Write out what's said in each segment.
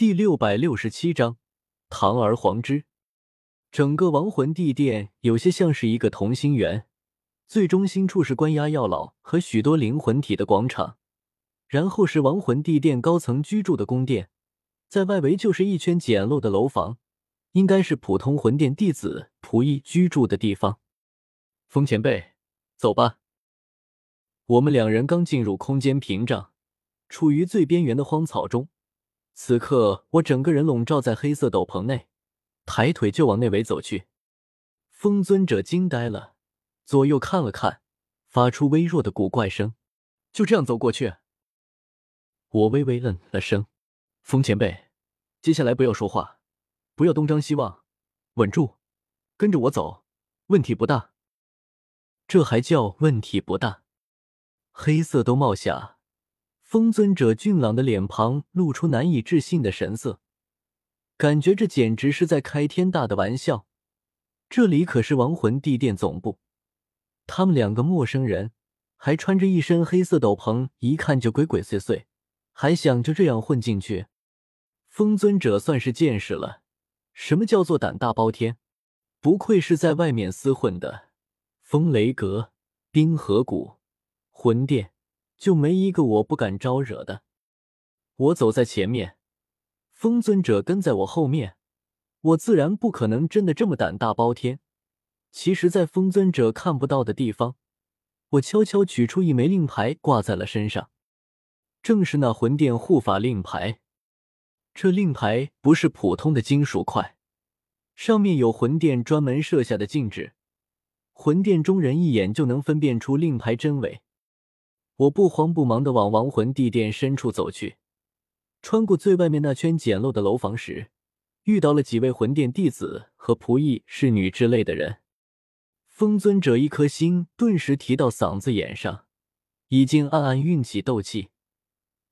第六百六十七章，堂而皇之。整个亡魂地殿有些像是一个同心圆，最中心处是关押药老和许多灵魂体的广场，然后是亡魂地殿高层居住的宫殿，在外围就是一圈简陋的楼房，应该是普通魂殿弟子仆役居住的地方。风前辈，走吧。我们两人刚进入空间屏障，处于最边缘的荒草中。此刻，我整个人笼罩在黑色斗篷内，抬腿就往内围走去。风尊者惊呆了，左右看了看，发出微弱的古怪声：“就这样走过去？”我微微嗯了声：“风前辈，接下来不要说话，不要东张西望，稳住，跟着我走，问题不大。”这还叫问题不大？黑色兜帽下，风尊者俊朗的脸庞露出难以置信的神色，感觉这简直是在开天大的玩笑。这里可是亡魂地殿总部，他们两个陌生人还穿着一身黑色斗篷，一看就鬼鬼祟祟，还想就这样混进去？风尊者算是见识了，什么叫做胆大包天？不愧是在外面厮混的，风雷阁、冰河谷。魂殿就没一个我不敢招惹的。我走在前面，风尊者跟在我后面，我自然不可能真的这么胆大包天。其实，在风尊者看不到的地方，我悄悄取出一枚令牌，挂在了身上，正是那魂殿护法令牌。这令牌不是普通的金属块，上面有魂殿专门设下的禁制，魂殿中人一眼就能分辨出令牌真伪。我不慌不忙的往亡魂地殿深处走去，穿过最外面那圈简陋的楼房时，遇到了几位魂殿弟子和仆役、侍女之类的人。风尊者一颗心顿时提到嗓子眼上，已经暗暗运起斗气，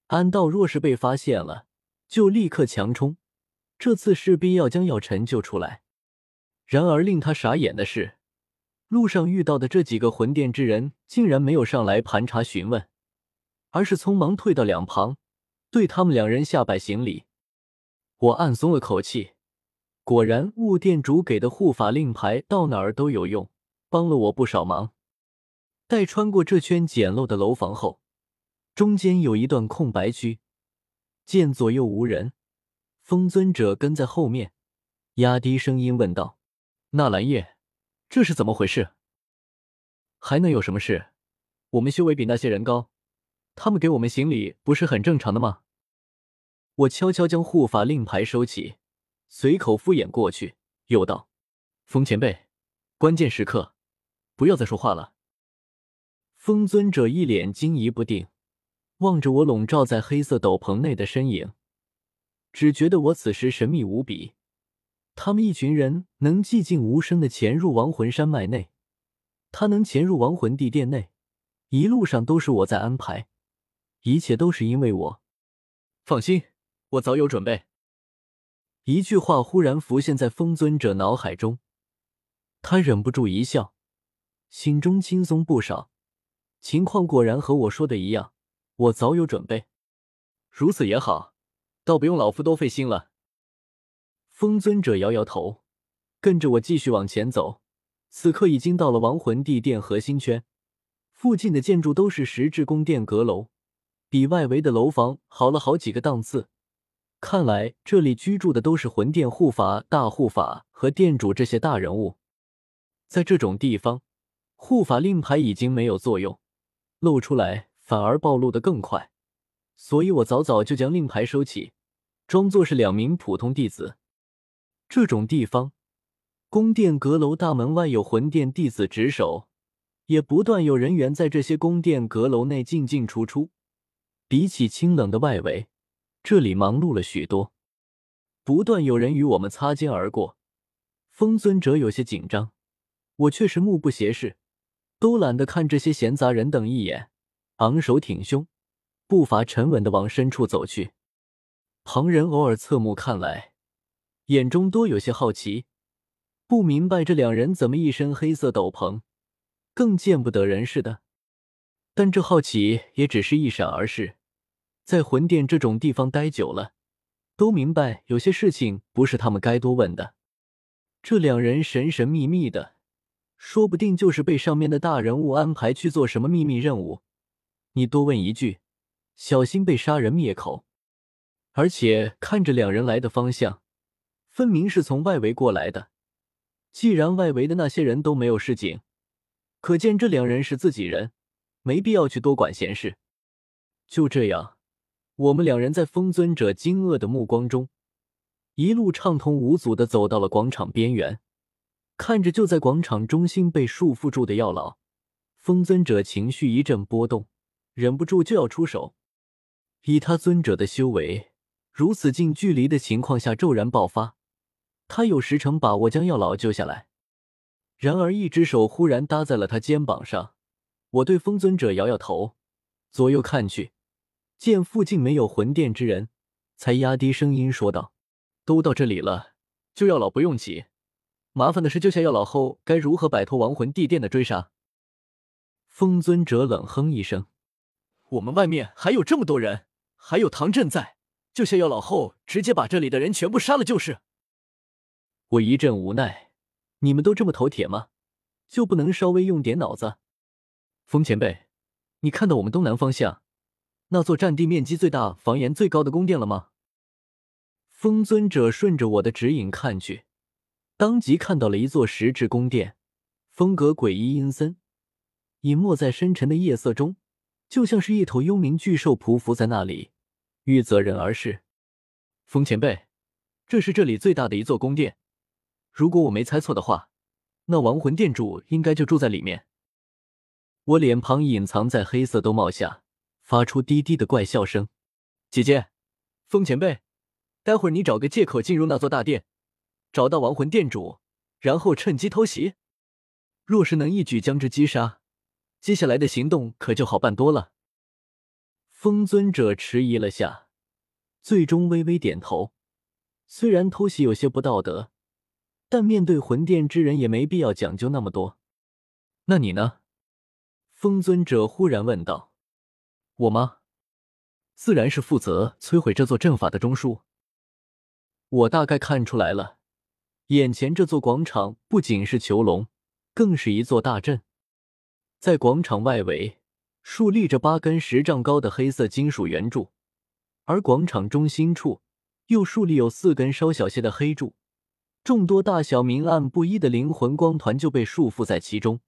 暗道若是被发现了，就立刻强冲，这次势必要将药尘救出来。然而令他傻眼的是。路上遇到的这几个魂殿之人，竟然没有上来盘查询问，而是匆忙退到两旁，对他们两人下拜行礼。我暗松了口气，果然雾殿主给的护法令牌到哪儿都有用，帮了我不少忙。待穿过这圈简陋的楼房后，中间有一段空白区，见左右无人，风尊者跟在后面，压低声音问道：“纳兰叶。”这是怎么回事？还能有什么事？我们修为比那些人高，他们给我们行礼不是很正常的吗？我悄悄将护法令牌收起，随口敷衍过去，又道：“风前辈，关键时刻不要再说话了。”风尊者一脸惊疑不定，望着我笼罩在黑色斗篷内的身影，只觉得我此时神秘无比。他们一群人能寂静无声的潜入亡魂山脉内，他能潜入亡魂地殿内，一路上都是我在安排，一切都是因为我。放心，我早有准备。一句话忽然浮现在风尊者脑海中，他忍不住一笑，心中轻松不少。情况果然和我说的一样，我早有准备。如此也好，倒不用老夫多费心了。风尊者摇摇头，跟着我继续往前走。此刻已经到了亡魂地殿核心圈，附近的建筑都是石质宫殿阁楼，比外围的楼房好了好几个档次。看来这里居住的都是魂殿护法、大护法和殿主这些大人物。在这种地方，护法令牌已经没有作用，露出来反而暴露的更快，所以我早早就将令牌收起，装作是两名普通弟子。这种地方，宫殿阁楼大门外有魂殿弟子值守，也不断有人员在这些宫殿阁楼内进进出出。比起清冷的外围，这里忙碌了许多，不断有人与我们擦肩而过。风尊者有些紧张，我却是目不斜视，都懒得看这些闲杂人等一眼，昂首挺胸，步伐沉稳的往深处走去。旁人偶尔侧目看来。眼中多有些好奇，不明白这两人怎么一身黑色斗篷，更见不得人似的。但这好奇也只是一闪而逝。在魂殿这种地方待久了，都明白有些事情不是他们该多问的。这两人神神秘秘的，说不定就是被上面的大人物安排去做什么秘密任务。你多问一句，小心被杀人灭口。而且看着两人来的方向，分明是从外围过来的。既然外围的那些人都没有示警，可见这两人是自己人，没必要去多管闲事。就这样，我们两人在风尊者惊愕的目光中，一路畅通无阻的走到了广场边缘。看着就在广场中心被束缚住的药老，风尊者情绪一阵波动，忍不住就要出手。以他尊者的修为，如此近距离的情况下骤然爆发。他有十成把握将药老救下来，然而一只手忽然搭在了他肩膀上。我对风尊者摇摇头，左右看去，见附近没有魂殿之人，才压低声音说道：“都到这里了，救药老不用急，麻烦的是救下药老后该如何摆脱亡魂地殿的追杀。”风尊者冷哼一声：“我们外面还有这么多人，还有唐振在，救下药老后，直接把这里的人全部杀了就是。”我一阵无奈，你们都这么头铁吗？就不能稍微用点脑子？风前辈，你看到我们东南方向那座占地面积最大、房檐最高的宫殿了吗？风尊者顺着我的指引看去，当即看到了一座石质宫殿，风格诡异阴森，隐没在深沉的夜色中，就像是一头幽冥巨兽匍匐在那里，欲择人而噬。风前辈，这是这里最大的一座宫殿。如果我没猜错的话，那亡魂殿主应该就住在里面。我脸庞隐藏在黑色兜帽下，发出低低的怪笑声。姐姐，风前辈，待会儿你找个借口进入那座大殿，找到亡魂殿主，然后趁机偷袭。若是能一举将之击杀，接下来的行动可就好办多了。风尊者迟疑了下，最终微微点头。虽然偷袭有些不道德。但面对魂殿之人，也没必要讲究那么多。那你呢？风尊者忽然问道。我吗？自然是负责摧毁这座阵法的中枢。我大概看出来了，眼前这座广场不仅是囚笼，更是一座大阵。在广场外围竖立着八根十丈高的黑色金属圆柱，而广场中心处又竖立有四根稍小些的黑柱。众多大小明暗不一的灵魂光团就被束缚在其中。